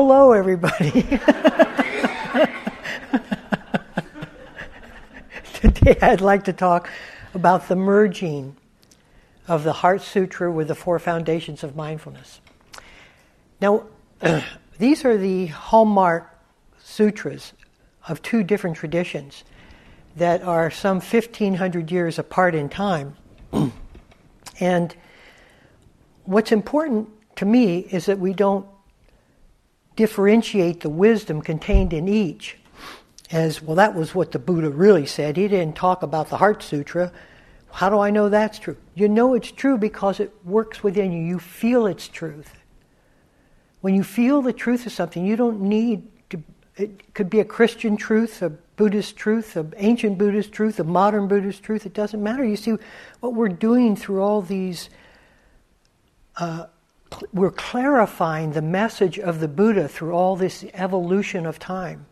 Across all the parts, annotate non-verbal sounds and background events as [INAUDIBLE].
Hello, everybody. Today, I'd like to talk about the merging of the Heart Sutra with the Four Foundations of Mindfulness. Now, [CLEARS THROAT] these are the hallmark sutras of two different traditions that are some 1500 years apart in time. [CLEARS THROAT] and what's important to me is that we don't differentiate the wisdom contained in each. As well that was what the buddha really said. He didn't talk about the heart sutra. How do i know that's true? You know it's true because it works within you. You feel its truth. When you feel the truth of something you don't need to it could be a christian truth a buddhist truth a ancient buddhist truth a modern buddhist truth. It doesn't matter. You see what we're doing through all these uh, we're clarifying the message of the Buddha through all this evolution of time.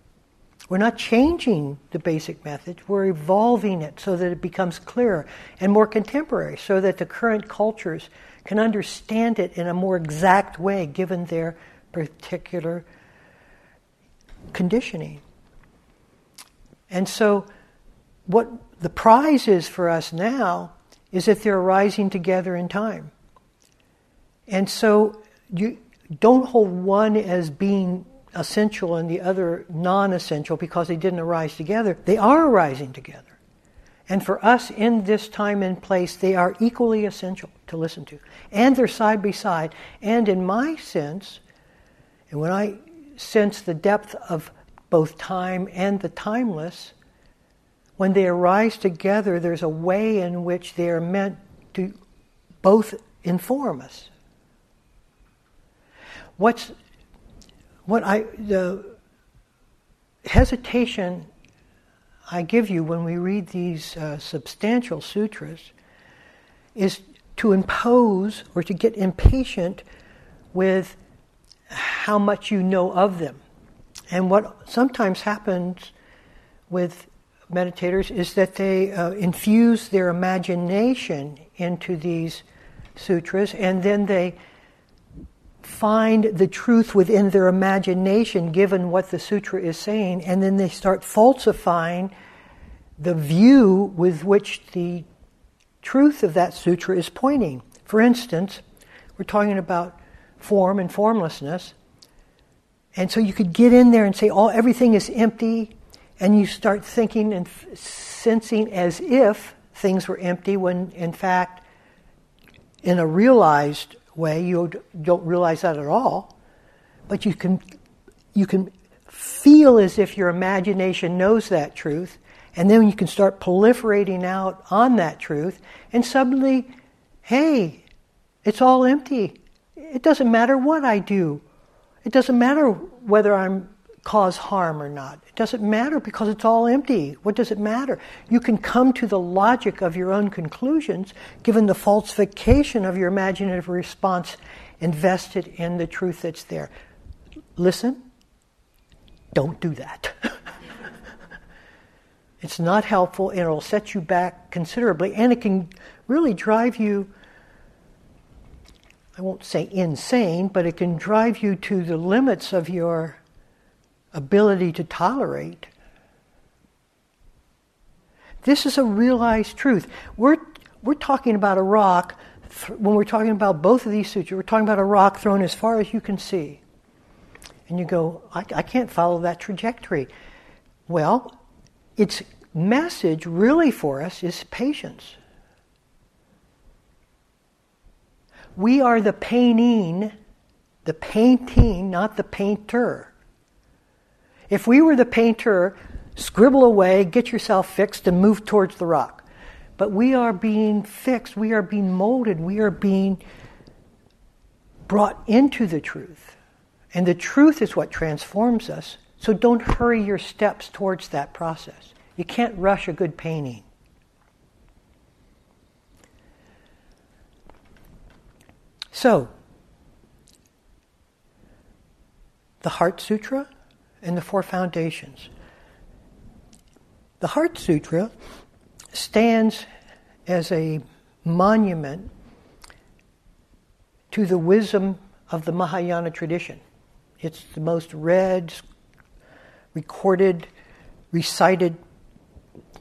We're not changing the basic message, we're evolving it so that it becomes clearer and more contemporary, so that the current cultures can understand it in a more exact way given their particular conditioning. And so, what the prize is for us now is that they're rising together in time. And so you don't hold one as being essential and the other non essential because they didn't arise together. They are arising together. And for us in this time and place, they are equally essential to listen to. And they're side by side. And in my sense, and when I sense the depth of both time and the timeless, when they arise together, there's a way in which they are meant to both inform us what's what I the hesitation I give you when we read these uh, substantial sutras is to impose or to get impatient with how much you know of them. And what sometimes happens with meditators is that they uh, infuse their imagination into these sutras and then they find the truth within their imagination given what the sutra is saying, and then they start falsifying the view with which the truth of that sutra is pointing. For instance, we're talking about form and formlessness. And so you could get in there and say, oh, everything is empty, and you start thinking and f- sensing as if things were empty when, in fact, in a realized way. You don't realize that at all, but you can you can feel as if your imagination knows that truth, and then you can start proliferating out on that truth, and suddenly, hey, it's all empty. It doesn't matter what I do. It doesn't matter whether I'm cause harm or not. It doesn't matter because it's all empty. What does it matter? You can come to the logic of your own conclusions given the falsification of your imaginative response invested in the truth that's there. Listen, don't do that. [LAUGHS] it's not helpful and it'll set you back considerably and it can really drive you I won't say insane, but it can drive you to the limits of your ability to tolerate. This is a realized truth. We're, we're talking about a rock, when we're talking about both of these sutras, we're talking about a rock thrown as far as you can see. And you go, I, I can't follow that trajectory. Well, its message really for us is patience. We are the painting, the painting, not the painter. If we were the painter, scribble away, get yourself fixed, and move towards the rock. But we are being fixed, we are being molded, we are being brought into the truth. And the truth is what transforms us. So don't hurry your steps towards that process. You can't rush a good painting. So, the Heart Sutra and the Four Foundations. The Heart Sutra stands as a monument to the wisdom of the Mahayana tradition. It's the most read, recorded, recited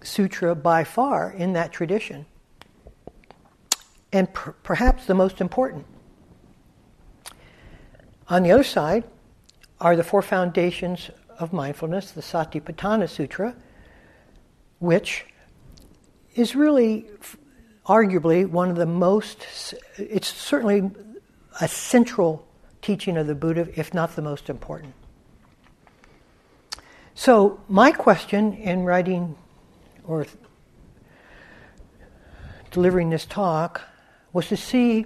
sutra by far in that tradition, and per- perhaps the most important. On the other side are the four foundations of mindfulness, the Satipatthana Sutra, which is really arguably one of the most, it's certainly a central teaching of the Buddha, if not the most important. So, my question in writing or delivering this talk was to see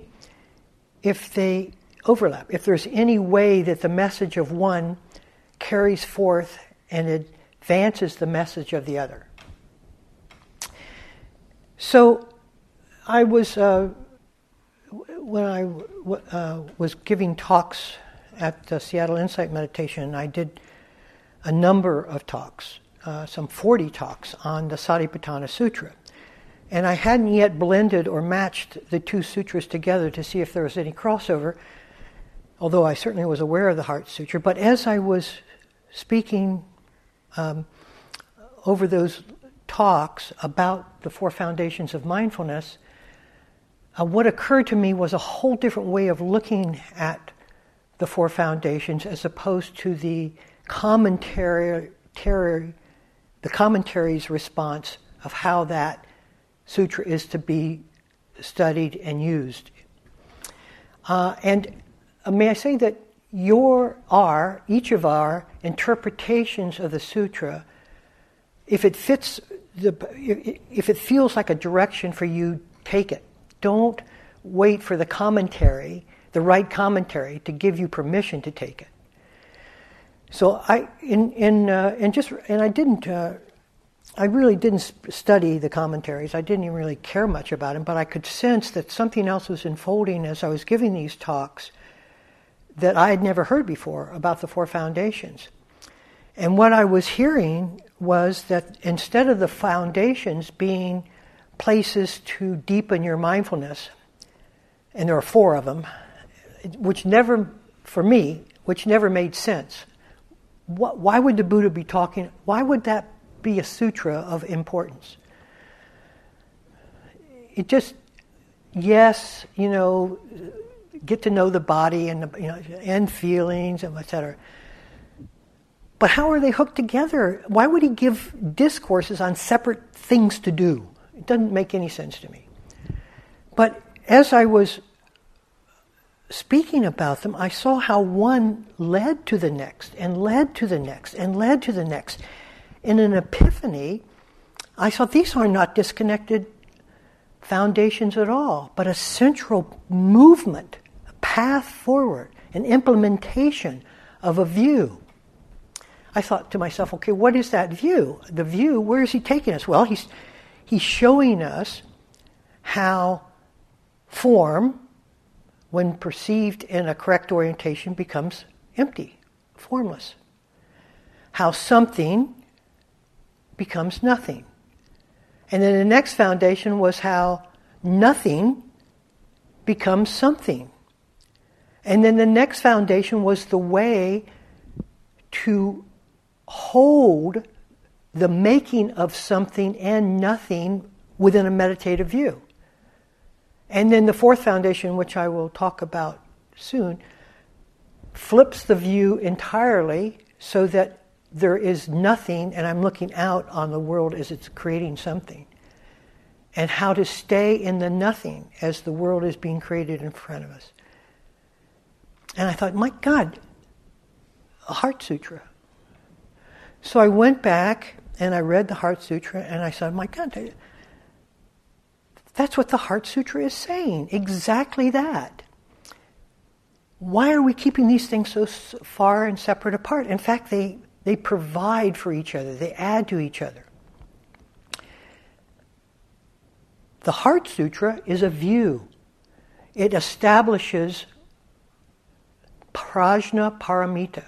if they overlap, if there's any way that the message of one carries forth and advances the message of the other. So I was, uh, when I uh, was giving talks at the Seattle Insight Meditation, I did a number of talks, uh, some 40 talks on the Satipatthana Sutra. And I hadn't yet blended or matched the two sutras together to see if there was any crossover, although I certainly was aware of the Heart Sutra. But as I was speaking um, over those talks about the four foundations of mindfulness, uh, what occurred to me was a whole different way of looking at the four foundations as opposed to the commentary, the commentary's response of how that sutra is to be studied and used. Uh, and may I say that your, our, each of our interpretations of the sutra, if it fits the, if it feels like a direction for you, take it. Don't wait for the commentary, the right commentary, to give you permission to take it. So I, in, in, uh, and just, and I didn't, uh, I really didn't study the commentaries. I didn't even really care much about them, but I could sense that something else was unfolding as I was giving these talks that I had never heard before about the four foundations. And what I was hearing was that instead of the foundations being places to deepen your mindfulness, and there are four of them, which never, for me, which never made sense. Why would the Buddha be talking? Why would that be a sutra of importance? It just, yes, you know, get to know the body and, the, you know, and feelings and etc. But how are they hooked together? Why would he give discourses on separate things to do? It doesn't make any sense to me. But as I was speaking about them, I saw how one led to the next, and led to the next, and led to the next. In an epiphany, I saw these are not disconnected foundations at all, but a central movement path forward, an implementation of a view. I thought to myself, okay, what is that view? The view, where is he taking us? Well, he's, he's showing us how form, when perceived in a correct orientation, becomes empty, formless. How something becomes nothing. And then the next foundation was how nothing becomes something. And then the next foundation was the way to hold the making of something and nothing within a meditative view. And then the fourth foundation, which I will talk about soon, flips the view entirely so that there is nothing and I'm looking out on the world as it's creating something. And how to stay in the nothing as the world is being created in front of us. And I thought, my God, a Heart Sutra. So I went back and I read the Heart Sutra and I said, my God, that's what the Heart Sutra is saying. Exactly that. Why are we keeping these things so far and separate apart? In fact, they, they provide for each other, they add to each other. The Heart Sutra is a view. It establishes prajna paramita.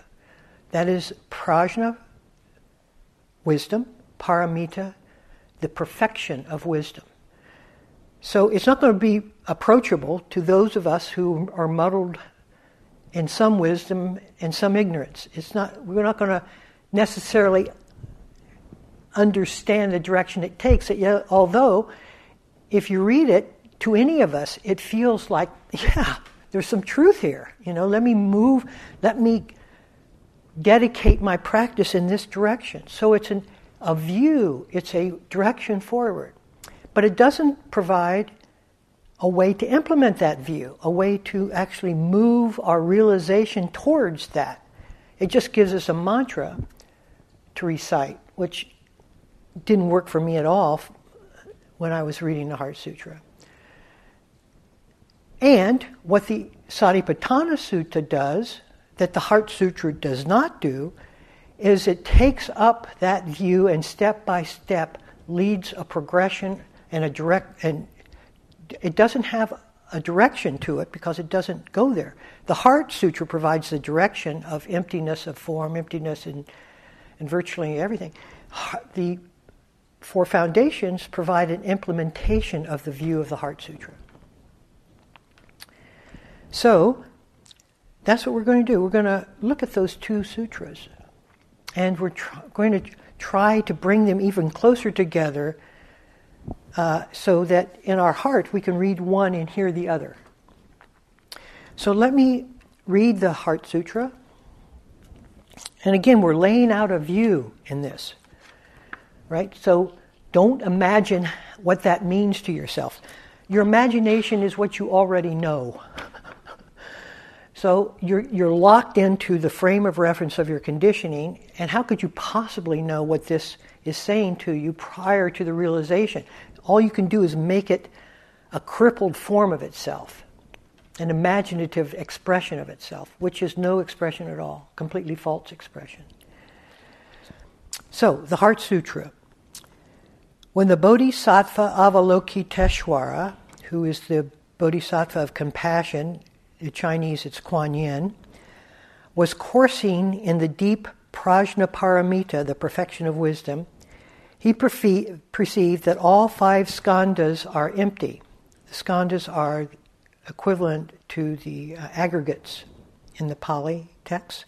That is prajna, wisdom, paramita, the perfection of wisdom. So it's not going to be approachable to those of us who are muddled in some wisdom and some ignorance. It's not, we're not going to necessarily understand the direction it takes. Although, if you read it to any of us, it feels like, [LAUGHS] yeah, there's some truth here. You know, let me move, let me dedicate my practice in this direction. So it's an, a view, it's a direction forward. But it doesn't provide a way to implement that view, a way to actually move our realization towards that. It just gives us a mantra to recite, which didn't work for me at all when I was reading the Heart Sutra. And what the Satipatthana Sutta does, that the Heart Sutra does not do, is it takes up that view and step by step leads a progression and a direct and it doesn't have a direction to it because it doesn't go there. The Heart Sutra provides the direction of emptiness of form, emptiness in, in virtually everything. The Four Foundations provide an implementation of the view of the Heart Sutra. So, that's what we're going to do. We're going to look at those two sutras, and we're tr- going to try to bring them even closer together uh, so that in our heart we can read one and hear the other. So, let me read the Heart Sutra. And again, we're laying out a view in this, right? So, don't imagine what that means to yourself. Your imagination is what you already know. So you're, you're locked into the frame of reference of your conditioning, and how could you possibly know what this is saying to you prior to the realization? All you can do is make it a crippled form of itself, an imaginative expression of itself, which is no expression at all, completely false expression. So, the Heart Sutra. When the Bodhisattva Avalokiteshvara, who is the Bodhisattva of compassion, the Chinese it's Kuan Yin, was coursing in the deep prajnaparamita, the perfection of wisdom, he perceived that all five skandhas are empty. The skandhas are equivalent to the uh, aggregates in the Pali text,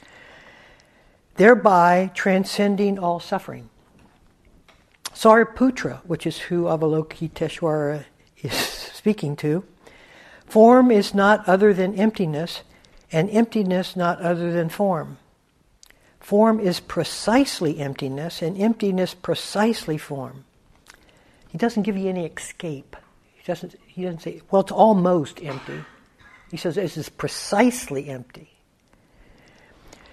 thereby transcending all suffering. Sariputra, which is who Avalokiteshvara is [LAUGHS] speaking to, Form is not other than emptiness, and emptiness not other than form. Form is precisely emptiness, and emptiness precisely form. He doesn't give you any escape. He doesn't, he doesn't say, well, it's almost empty. He says this is precisely empty.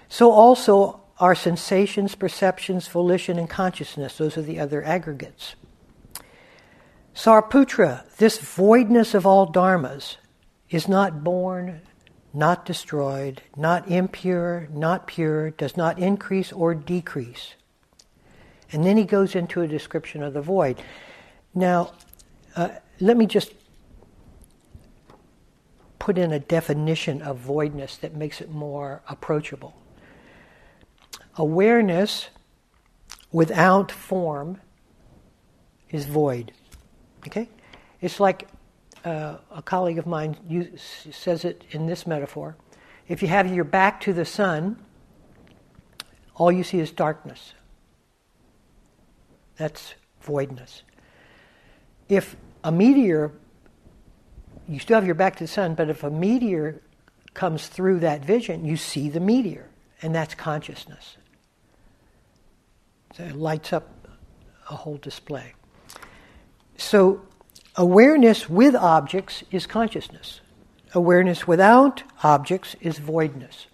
So also are sensations, perceptions, volition, and consciousness. Those are the other aggregates. Sariputra, this voidness of all dharmas, is not born, not destroyed, not impure, not pure, does not increase or decrease. And then he goes into a description of the void. Now, uh, let me just put in a definition of voidness that makes it more approachable. Awareness without form is void. Okay? It's like uh, a colleague of mine says it in this metaphor. If you have your back to the sun, all you see is darkness. That's voidness. If a meteor, you still have your back to the sun, but if a meteor comes through that vision, you see the meteor, and that's consciousness. So it lights up a whole display. So Awareness with objects is consciousness. Awareness without objects is voidness.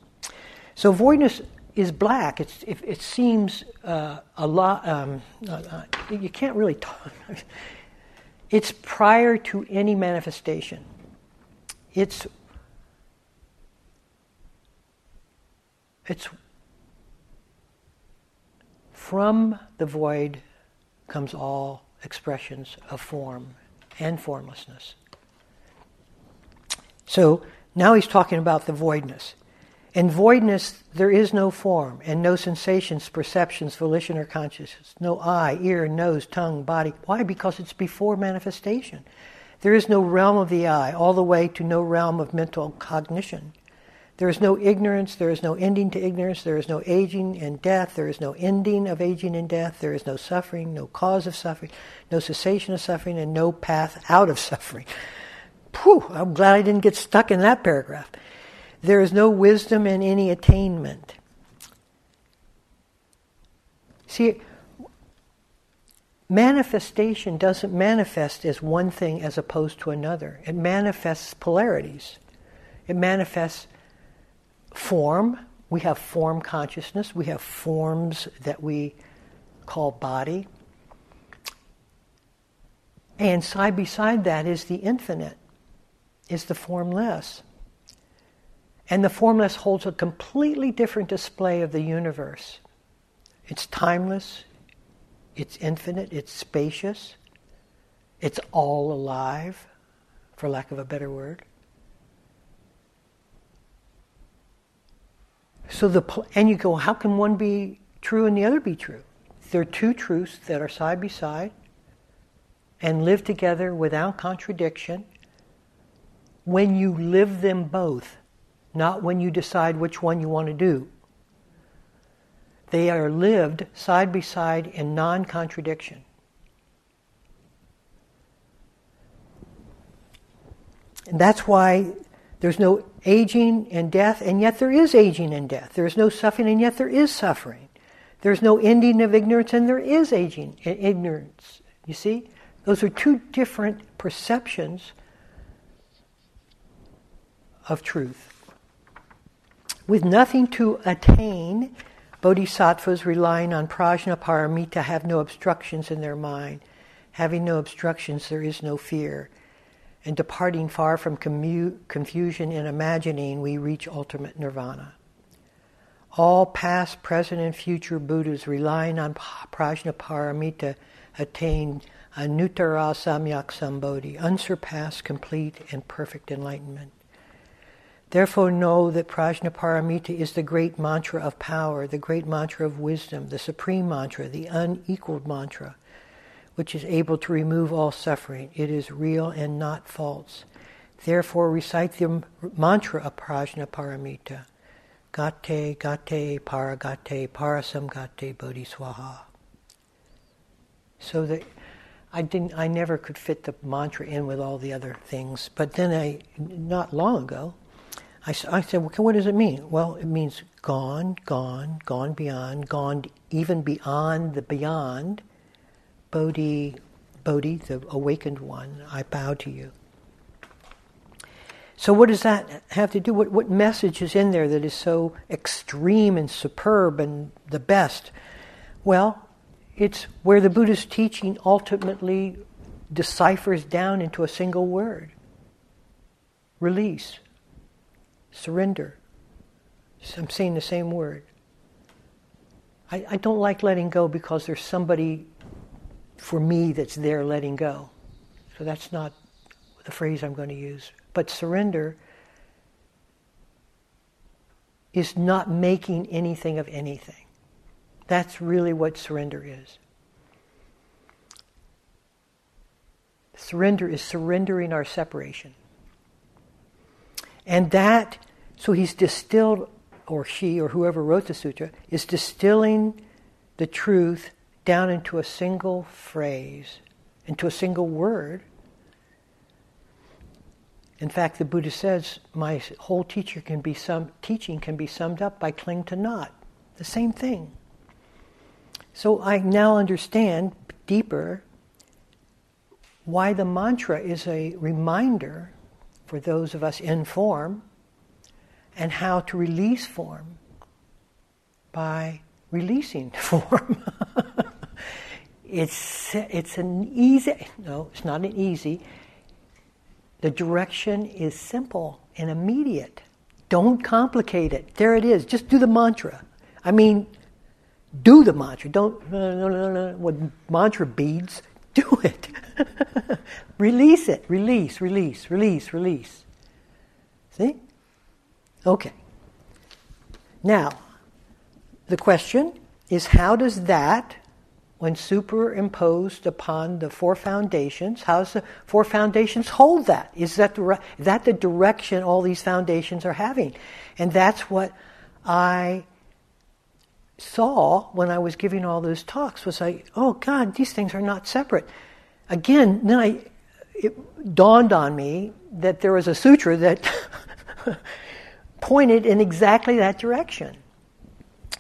So voidness is black. It's, it, it seems uh, a lot. Um, uh, you can't really talk. [LAUGHS] it's prior to any manifestation. It's it's from the void comes all expressions of form and formlessness. So now he's talking about the voidness. In voidness, there is no form and no sensations, perceptions, volition, or consciousness. No eye, ear, nose, tongue, body. Why? Because it's before manifestation. There is no realm of the eye, all the way to no realm of mental cognition. There is no ignorance, there is no ending to ignorance, there is no aging and death, there is no ending of aging and death, there is no suffering, no cause of suffering, no cessation of suffering, and no path out of [LAUGHS] suffering. Phew, I'm glad I didn't get stuck in that paragraph. There is no wisdom in any attainment. See, manifestation doesn't manifest as one thing as opposed to another. It manifests polarities. It manifests form. We have form consciousness. We have forms that we call body. And side beside that is the infinite, is the formless. And the formless holds a completely different display of the universe. It's timeless, it's infinite, it's spacious, it's all alive, for lack of a better word. So the and you go, how can one be true and the other be true? There are two truths that are side by side and live together without contradiction when you live them both, not when you decide which one you want to do. They are lived side by side in non contradiction. And that's why there's no aging and death, and yet there is aging and death. There is no suffering, and yet there is suffering. There's no ending of ignorance, and there is aging and ignorance. You see? Those are two different perceptions of truth. With nothing to attain, Bodhisattvas relying on prajnaparamita have no obstructions in their mind. Having no obstructions, there is no fear. And departing far from commu- confusion in imagining, we reach ultimate nirvana. All past, present, and future Buddhas relying on prajnaparamita attain anuttara samyak sambodhi, unsurpassed, complete, and perfect enlightenment. Therefore, know that Prajnaparamita is the great mantra of power, the great mantra of wisdom, the supreme mantra, the unequaled mantra, which is able to remove all suffering. It is real and not false. Therefore, recite the mantra of Prajnaparamita. Gate, gate, paragate, parasamgate, bodhiswaha. So that I didn't, I never could fit the mantra in with all the other things. But then I, not long ago, I, I said, well, what does it mean? Well, it means gone, gone, gone beyond, gone even beyond the beyond. Bodhi, Bodhi, the awakened one, I bow to you. So, what does that have to do? What, what message is in there that is so extreme and superb and the best? Well, it's where the Buddhist teaching ultimately deciphers down into a single word release surrender. I'm saying the same word. I, I don't like letting go because there's somebody for me that's there letting go. So that's not the phrase I'm going to use. But surrender is not making anything of anything. That's really what surrender is. Surrender is surrendering our separation. And that so he's distilled, or she, or whoever wrote the sutra, is distilling the truth down into a single phrase, into a single word. In fact, the Buddha says, my whole teacher can be sum, teaching can be summed up by cling to not. The same thing. So I now understand deeper why the mantra is a reminder for those of us in form and how to release form by releasing [LAUGHS] form. It's, it's an easy, no, it's not an easy. The direction is simple and immediate. Don't complicate it. There it is. Just do the mantra. I mean, do the mantra. Don't, no no, no, no, what mantra beads, [LAUGHS] do it. [LAUGHS] release it. Release, release, release, release. See? Okay. Now, the question is how does that when superimposed upon the four foundations, how does the four foundations hold that? Is that the, that the direction all these foundations are having? And that's what I saw when I was giving all those talks was like, oh God, these things are not separate. Again, then I, it dawned on me that there was a sutra that [LAUGHS] pointed in exactly that direction.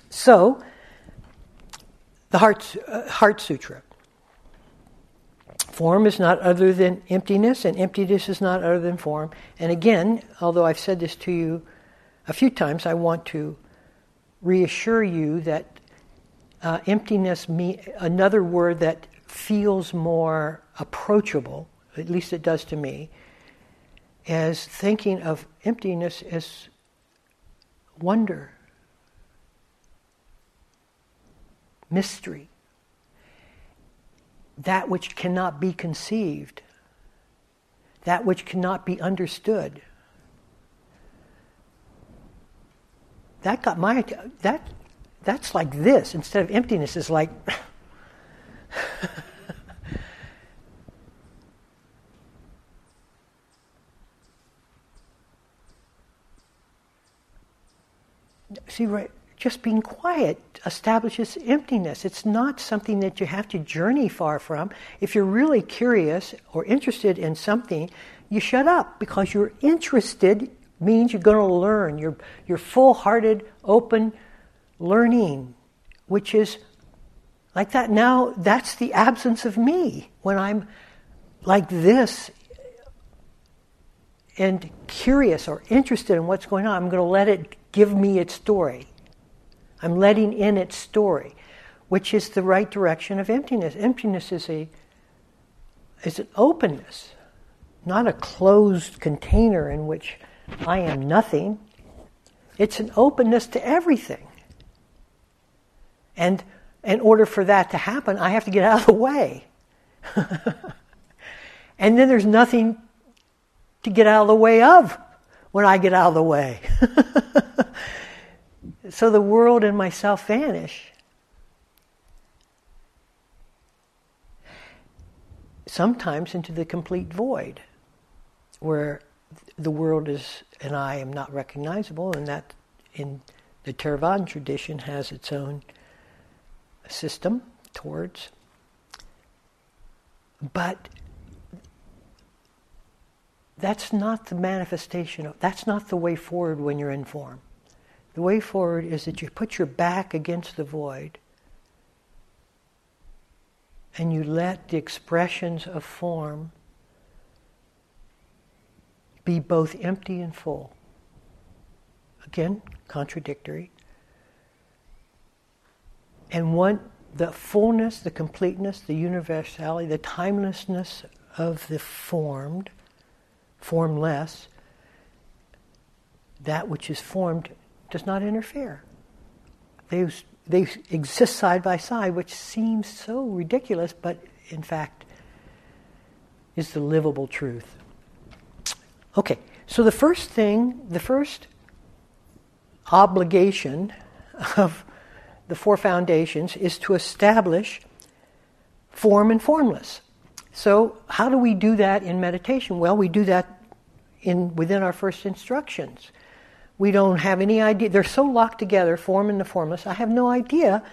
So, the Heart, uh, Heart Sutra. Form is not other than emptiness, and emptiness is not other than form. And again, although I've said this to you a few times, I want to reassure you that uh, emptiness, me- another word that feels more approachable, at least it does to me, as thinking of emptiness as wonder, mystery, that which cannot be conceived, that which cannot be understood. That got my that that's like this. Instead of emptiness is like [LAUGHS] See, right, just being quiet establishes emptiness. It's not something that you have to journey far from. If you're really curious or interested in something, you shut up because you're interested means you're going to learn. You're, you're full hearted, open learning, which is like that. Now, that's the absence of me when I'm like this and curious or interested in what's going on. I'm going to let it give me its story. I'm letting in its story, which is the right direction of emptiness. Emptiness is a is an openness, not a closed container in which I am nothing. It's an openness to everything. And in order for that to happen, I have to get out of the way. [LAUGHS] and then there's nothing to get out of the way of when I get out of the way. [LAUGHS] so the world and myself vanish. Sometimes into the complete void, where the world is and I am not recognizable, and that in the Theravadan tradition has its own system towards. But that's not the manifestation of, that's not the way forward when you're in form. The way forward is that you put your back against the void and you let the expressions of form be both empty and full. Again, contradictory. And want the fullness, the completeness, the universality, the timelessness of the formed formless, that which is formed does not interfere. They, they exist side by side, which seems so ridiculous, but in fact is the livable truth. Okay, so the first thing, the first obligation of the four foundations is to establish form and formless. So, how do we do that in meditation? Well, we do that in within our first instructions. We don't have any idea. They're so locked together, form and the formless. I have no idea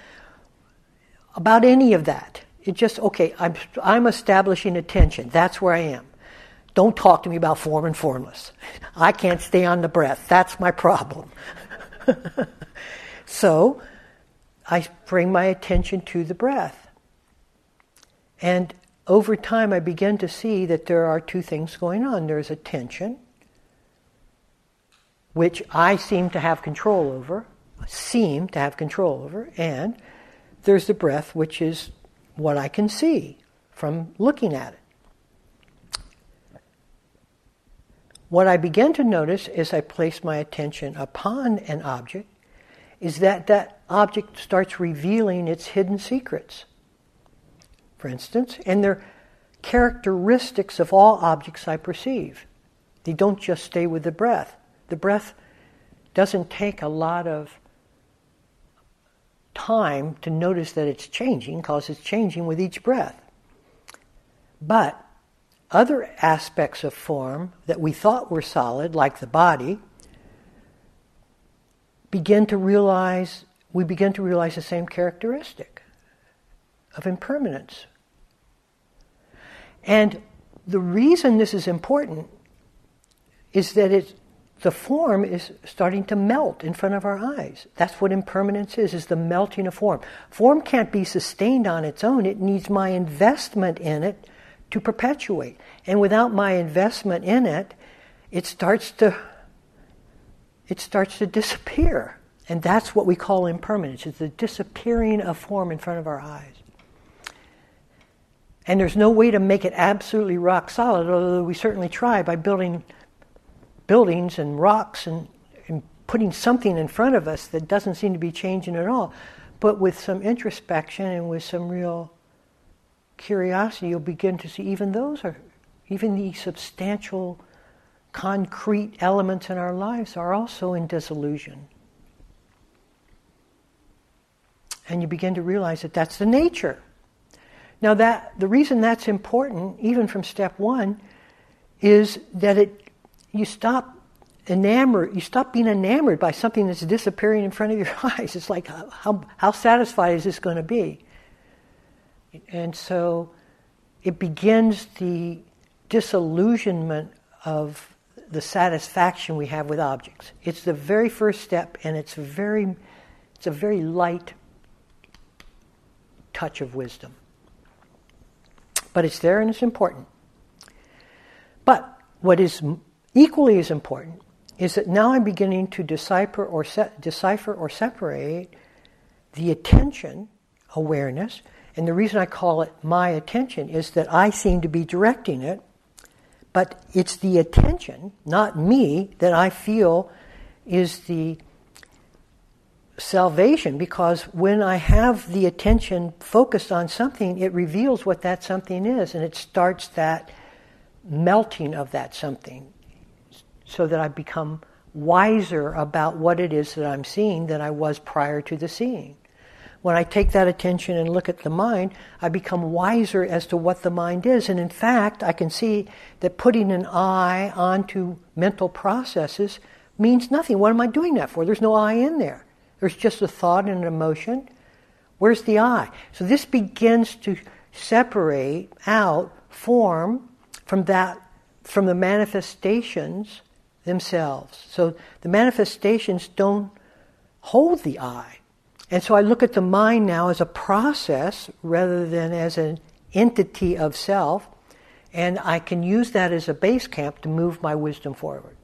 about any of that. It just okay. I'm I'm establishing attention. That's where I am. Don't talk to me about form and formless. I can't stay on the breath. That's my problem. [LAUGHS] so, I bring my attention to the breath. And over time, I begin to see that there are two things going on there's attention, which I seem to have control over, seem to have control over, and there's the breath, which is what I can see from looking at it. What I begin to notice as I place my attention upon an object is that that object starts revealing its hidden secrets for instance, and they're characteristics of all objects I perceive. They don't just stay with the breath. The breath doesn't take a lot of time to notice that it's changing because it's changing with each breath. But other aspects of form that we thought were solid, like the body, begin to realize, we begin to realize the same characteristic of impermanence. And the reason this is important is that it's, the form is starting to melt in front of our eyes. That's what impermanence is, is the melting of form. Form can't be sustained on its own. It needs my investment in it to perpetuate. And without my investment in it, it starts to it starts to disappear. And that's what we call impermanence. It's the disappearing of form in front of our eyes. And there's no way to make it absolutely rock solid, although we certainly try by building buildings and rocks and, and putting something in front of us that doesn't seem to be changing at all. But with some introspection and with some real curiosity, you'll begin to see even those are, even the substantial, concrete elements in our lives are also in dissolution. And you begin to realize that that's the nature. Now, that the reason that's important, even from step one, is that it you stop enamored, you stop being enamored by something that's disappearing in front of your [LAUGHS] eyes. It's like how how satisfied is this going to be? And so it begins the disillusionment of the satisfaction we have with objects. It's the very first step, and it's very, it's a very light touch of wisdom. But it's there and it's important. But what is equally as important is that now I'm beginning to decipher or, se- decipher or separate the attention awareness and the reason I call it my attention is that I seem to be directing it, but it's the attention, not me, that I feel is the salvation because when I have the attention focused on something, it reveals what that something is and it starts that melting of that something so that I become wiser about what it is that I'm seeing than I was prior to the seeing. When I take that attention and look at the mind, I become wiser as to what the mind is. And in fact, I can see that putting an I onto mental processes means nothing. What am I doing that for? There's no I in there. There's just a thought and an emotion. Where's the I? So this begins to separate out form from that from the manifestations themselves. So the manifestations don't hold the I. And so I look at the mind now as a process rather than as an entity of self, and I can use that as a base camp to move my wisdom forward.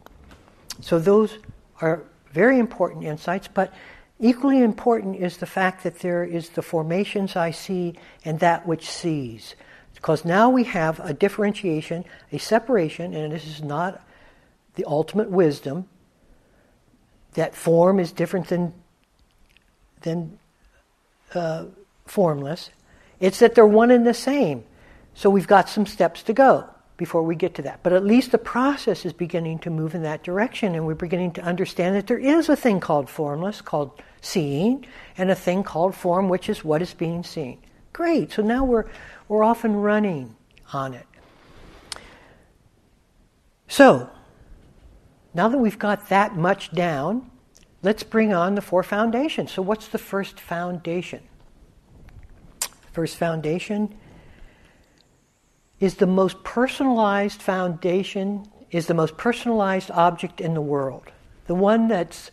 So those are very important insights, but equally important is the fact that there is the formations I see and that which sees. Because now we have a differentiation, a separation, and this is not the ultimate wisdom, that form is different than than uh, formless. It's that they're one and the same. So we've got some steps to go before we get to that. But at least the process is beginning to move in that direction, and we're beginning to understand that there is a thing called formless, called seeing, and a thing called form, which is what is being seen. Great. So now we're we're off and running on it. So now that we've got that much down, let's bring on the four foundations. So, what's the first foundation? First foundation is the most personalized foundation, is the most personalized object in the world. The one that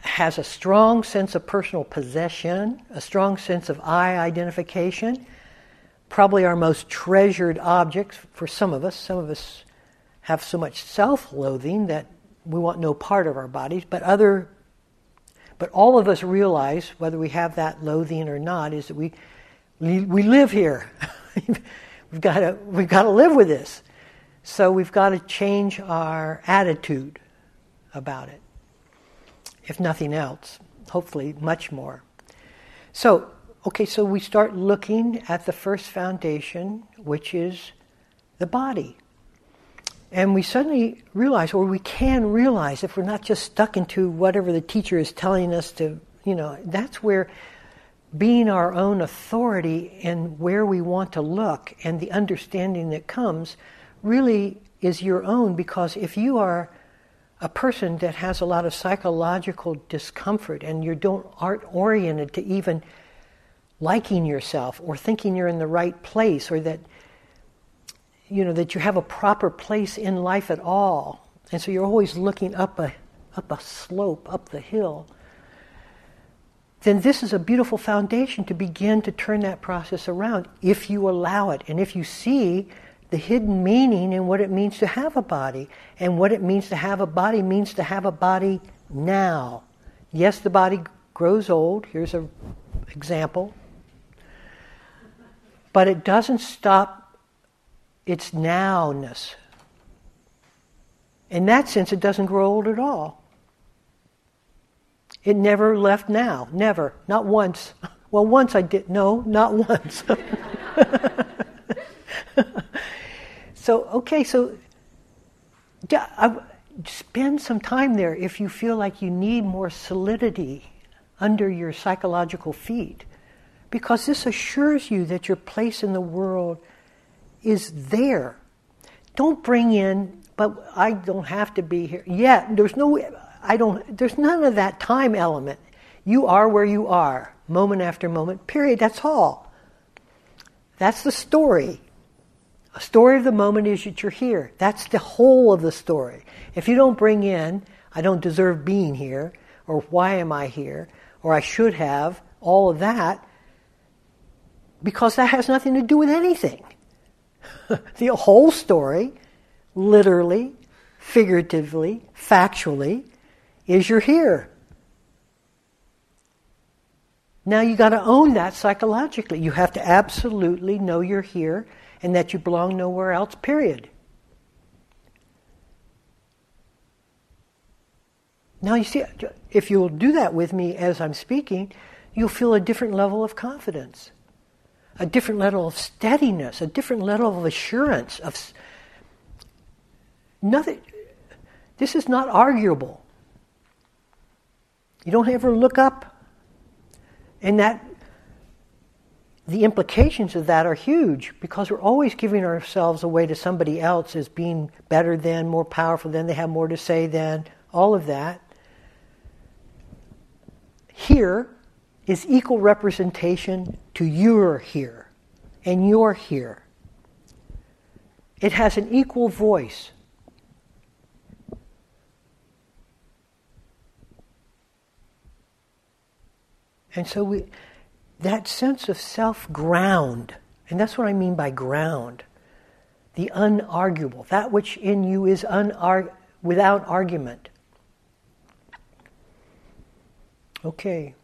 has a strong sense of personal possession, a strong sense of I identification, probably our most treasured objects for some of us. Some of us have so much self loathing that we want no part of our bodies, but other but all of us realize, whether we have that loathing or not, is that we we live here. [LAUGHS] we've got to we've got to live with this. So we've got to change our attitude about it. If nothing else, hopefully much more. So, okay, so we start looking at the first foundation, which is the body. And we suddenly realize, or we can realize, if we're not just stuck into whatever the teacher is telling us to, you know, that's where being our own authority and where we want to look and the understanding that comes really is your own. Because if you are a person that has a lot of psychological discomfort and you don't aren't oriented to even liking yourself or thinking you're in the right place or that you know that you have a proper place in life at all and so you're always looking up a up a slope up the hill then this is a beautiful foundation to begin to turn that process around if you allow it and if you see the hidden meaning in what it means to have a body. And what it means to have a body means to have a body now. Yes, the body grows old. Here's an example. But it doesn't stop its nowness. In that sense, it doesn't grow old at all. It never left now. Never. Not once. Well, once I did. No, not [LAUGHS] once. so, okay, so spend some time there if you feel like you need more solidity under your psychological feet. Because this assures you that your place in the world is there. Don't bring in, but I don't have to be here. Yeah, there's no I don't, there's none of that time element. You are where you are, moment after moment, period. That's all. That's the story. A story of the moment is that you're here. That's the whole of the story. If you don't bring in, I don't deserve being here, or why am I here, or I should have, all of that, because that has nothing to do with anything. [LAUGHS] the whole story, literally, figuratively, factually, is you're here. Now you got to own that psychologically. You have to absolutely know you're here and that you belong nowhere else, period. Now you see, if you'll do that with me as I'm speaking, you'll feel a different level of confidence, a different level of steadiness, a different level of assurance of nothing. This is not arguable. You don't ever look up. And that the implications of that are huge because we're always giving ourselves away to somebody else as being better than, more powerful than, they have more to say than, all of that. Here is equal representation to your here and your here. It has an equal voice. And so we, that sense of self ground, and that's what I mean by ground, the unarguable, that which in you is unar- without argument. Okay.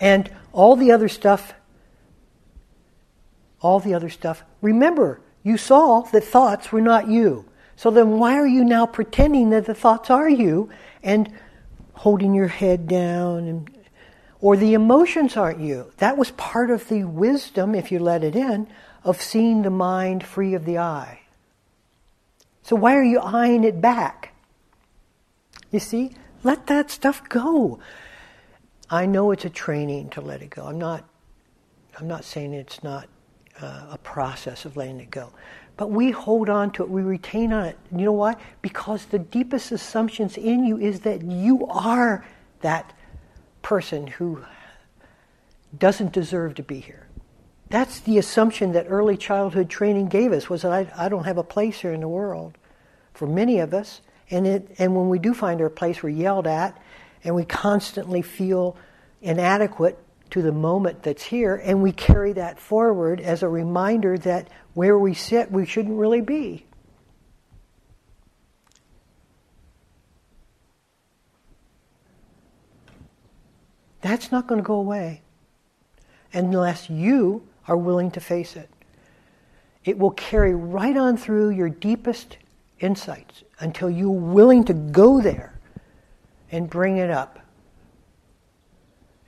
And all the other stuff, all the other stuff, remember, you saw that thoughts were not you. So then why are you now pretending that the thoughts are you and holding your head down and or the emotions aren't you. That was part of the wisdom, if you let it in, of seeing the mind free of the I. So why are you eyeing it back? You see, let that stuff go. I know it's a training to let it go. I'm not. I'm not saying it's not uh, a process of letting it go. But we hold on to it, we retain on it. You know why? Because the deepest assumptions in you is that you are that person who doesn't deserve to be here. That's the assumption that early childhood training gave us was that I, I don't have a place here in the world. For many of us, and it, and when we do find our place, we're yelled at, and we constantly feel inadequate to the moment that's here, and we carry that forward as a reminder that where we sit, we shouldn't really be. That's not going to go away unless you are willing to face it. It will carry right on through your deepest insights until you're willing to go there and bring it up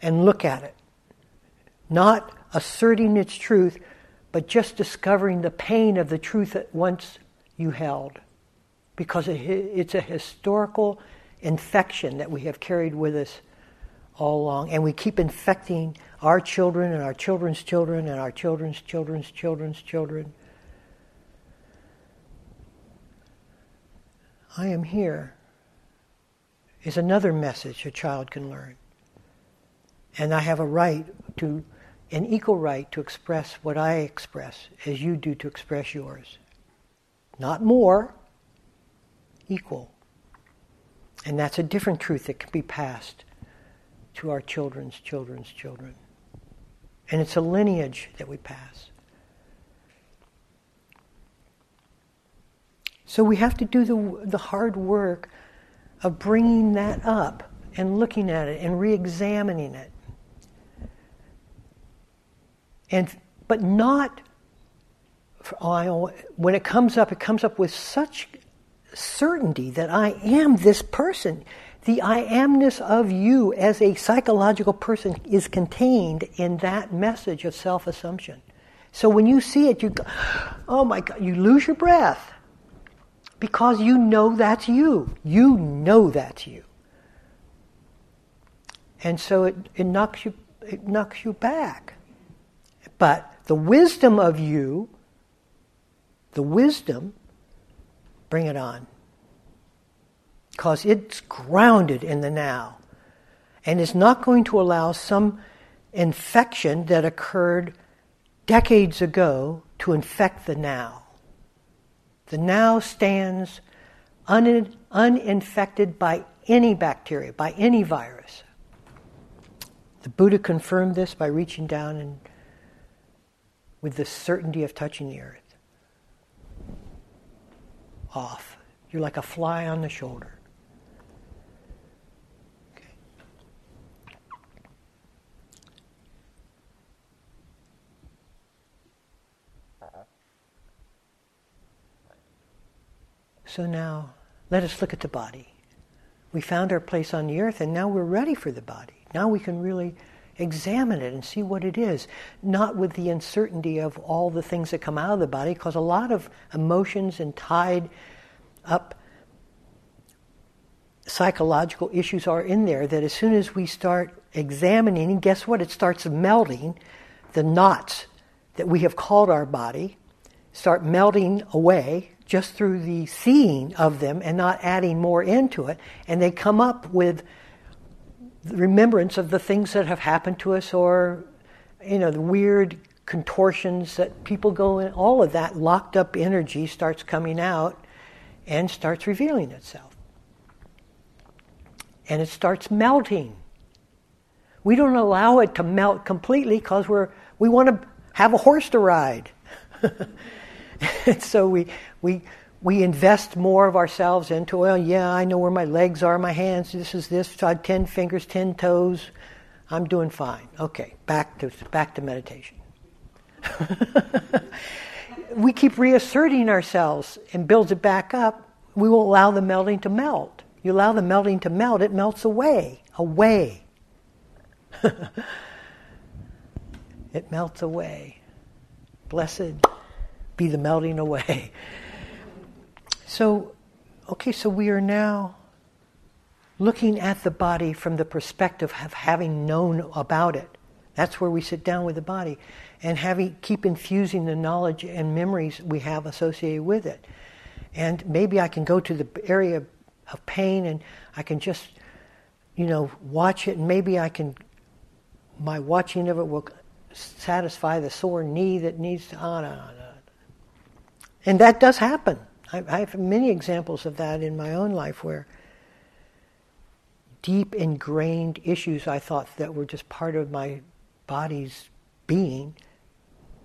and look at it. Not asserting its truth, but just discovering the pain of the truth that once you held. Because it's a historical infection that we have carried with us all along. And we keep infecting our children and our children's children and our children's children's children's children. I am here is another message a child can learn. And I have a right to, an equal right to express what I express as you do to express yours. Not more, equal. And that's a different truth that can be passed to our children's children's children. And it's a lineage that we pass. So we have to do the, the hard work of bringing that up and looking at it and re examining it. And, but not, oh, when it comes up, it comes up with such certainty that I am this person. The I amness of you as a psychological person is contained in that message of self assumption. So when you see it, you go, oh my God, you lose your breath because you know that's you. You know that's you. And so it, it knocks you it knocks you back. But the wisdom of you, the wisdom, bring it on. Because it's grounded in the now. And it's not going to allow some infection that occurred decades ago to infect the now. The now stands un- uninfected by any bacteria, by any virus. The Buddha confirmed this by reaching down and with the certainty of touching the earth. Off. You're like a fly on the shoulder. So now, let us look at the body. We found our place on the earth, and now we're ready for the body. Now we can really examine it and see what it is, not with the uncertainty of all the things that come out of the body, because a lot of emotions and tied up psychological issues are in there that as soon as we start examining, guess what? It starts melting. The knots that we have called our body start melting away just through the seeing of them and not adding more into it. And they come up with remembrance of the things that have happened to us or, you know, the weird contortions that people go in. All of that locked up energy starts coming out and starts revealing itself. And it starts melting. We don't allow it to melt completely because we're we want to have a horse to ride. [LAUGHS] and [LAUGHS] so we, we, we invest more of ourselves into, well, yeah, I know where my legs are, my hands, this is this, so I have 10 fingers, 10 toes. I'm doing fine. Okay, back to, back to meditation. [LAUGHS] we keep reasserting ourselves and builds it back up. We will allow the melting to melt. You allow the melting to melt, it melts away, away. [LAUGHS] it melts away. Blessed be the melting away. So, okay, so we are now looking at the body from the perspective of having known about it. That's where we sit down with the body and having keep infusing the knowledge and memories we have associated with it. And maybe I can go to the area of pain and I can just, you know, watch it and maybe I can my watching of it will satisfy the sore knee that needs to on and on. And that does happen. I, I have many examples of that in my own life where deep ingrained issues I thought that were just part of my body's being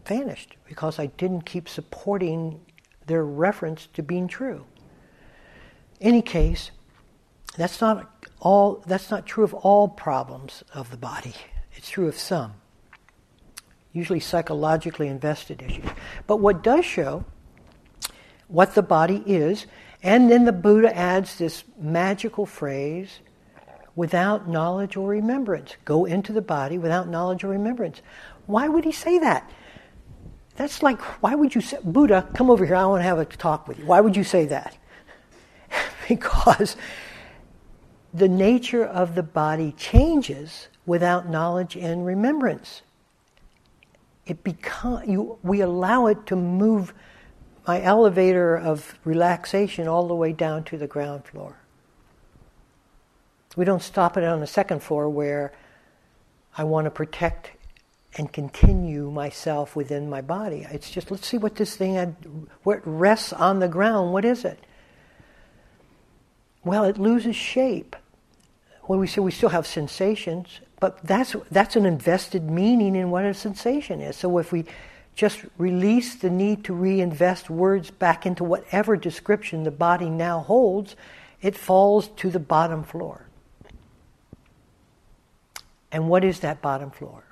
vanished because I didn't keep supporting their reference to being true. Any case, that's not all that's not true of all problems of the body. It's true of some. Usually psychologically invested issues. But what does show what the body is. And then the Buddha adds this magical phrase without knowledge or remembrance. Go into the body without knowledge or remembrance. Why would he say that? That's like, why would you say, Buddha, come over here, I want to have a talk with you. Why would you say that? [LAUGHS] because the nature of the body changes without knowledge and remembrance. It become, you, we allow it to move my elevator of relaxation all the way down to the ground floor. We don't stop it on the second floor where I want to protect and continue myself within my body. It's just let's see what this thing had, what rests on the ground. What is it? Well, it loses shape. When we say we still have sensations, but that's that's an invested meaning in what a sensation is. So if we just release the need to reinvest words back into whatever description the body now holds, it falls to the bottom floor. And what is that bottom floor?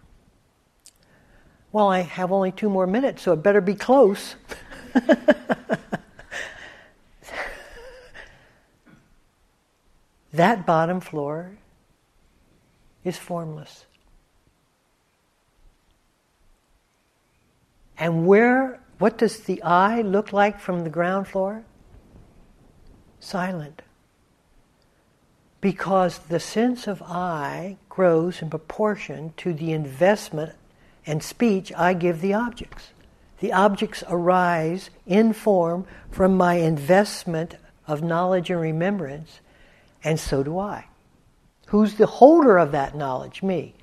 Well, I have only two more minutes, so it better be close. [LAUGHS] that bottom floor is formless. And where, what does the I look like from the ground floor? Silent. Because the sense of I grows in proportion to the investment and speech I give the objects. The objects arise in form from my investment of knowledge and remembrance, and so do I. Who's the holder of that knowledge? Me.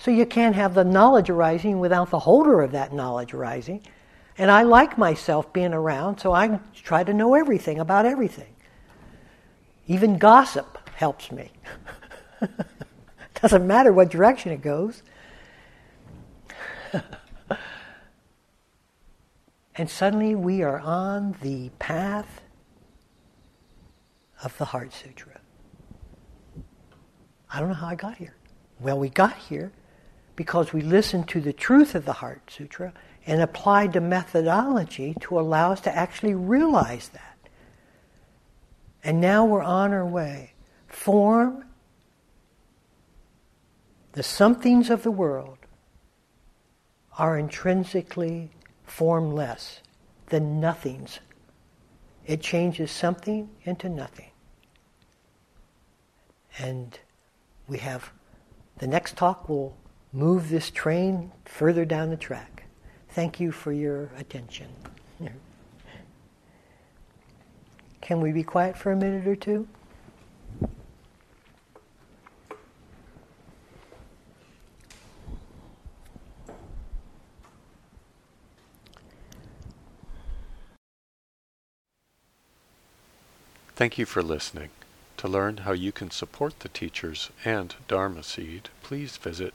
So you can't have the knowledge arising without the holder of that knowledge arising. And I like myself being around, so I try to know everything about everything. Even gossip helps me. [LAUGHS] Doesn't matter what direction it goes. [LAUGHS] and suddenly we are on the path of the Heart Sutra. I don't know how I got here. Well, we got here because we listened to the truth of the Heart Sutra and applied the methodology to allow us to actually realize that. And now we're on our way. Form, the somethings of the world, are intrinsically formless, the nothings. It changes something into nothing. And we have the next talk will move this train further down the track. Thank you for your attention. [LAUGHS] Can we be quiet for a minute or two? Thank you for listening. To learn how you can support the teachers and Dharma Seed, please visit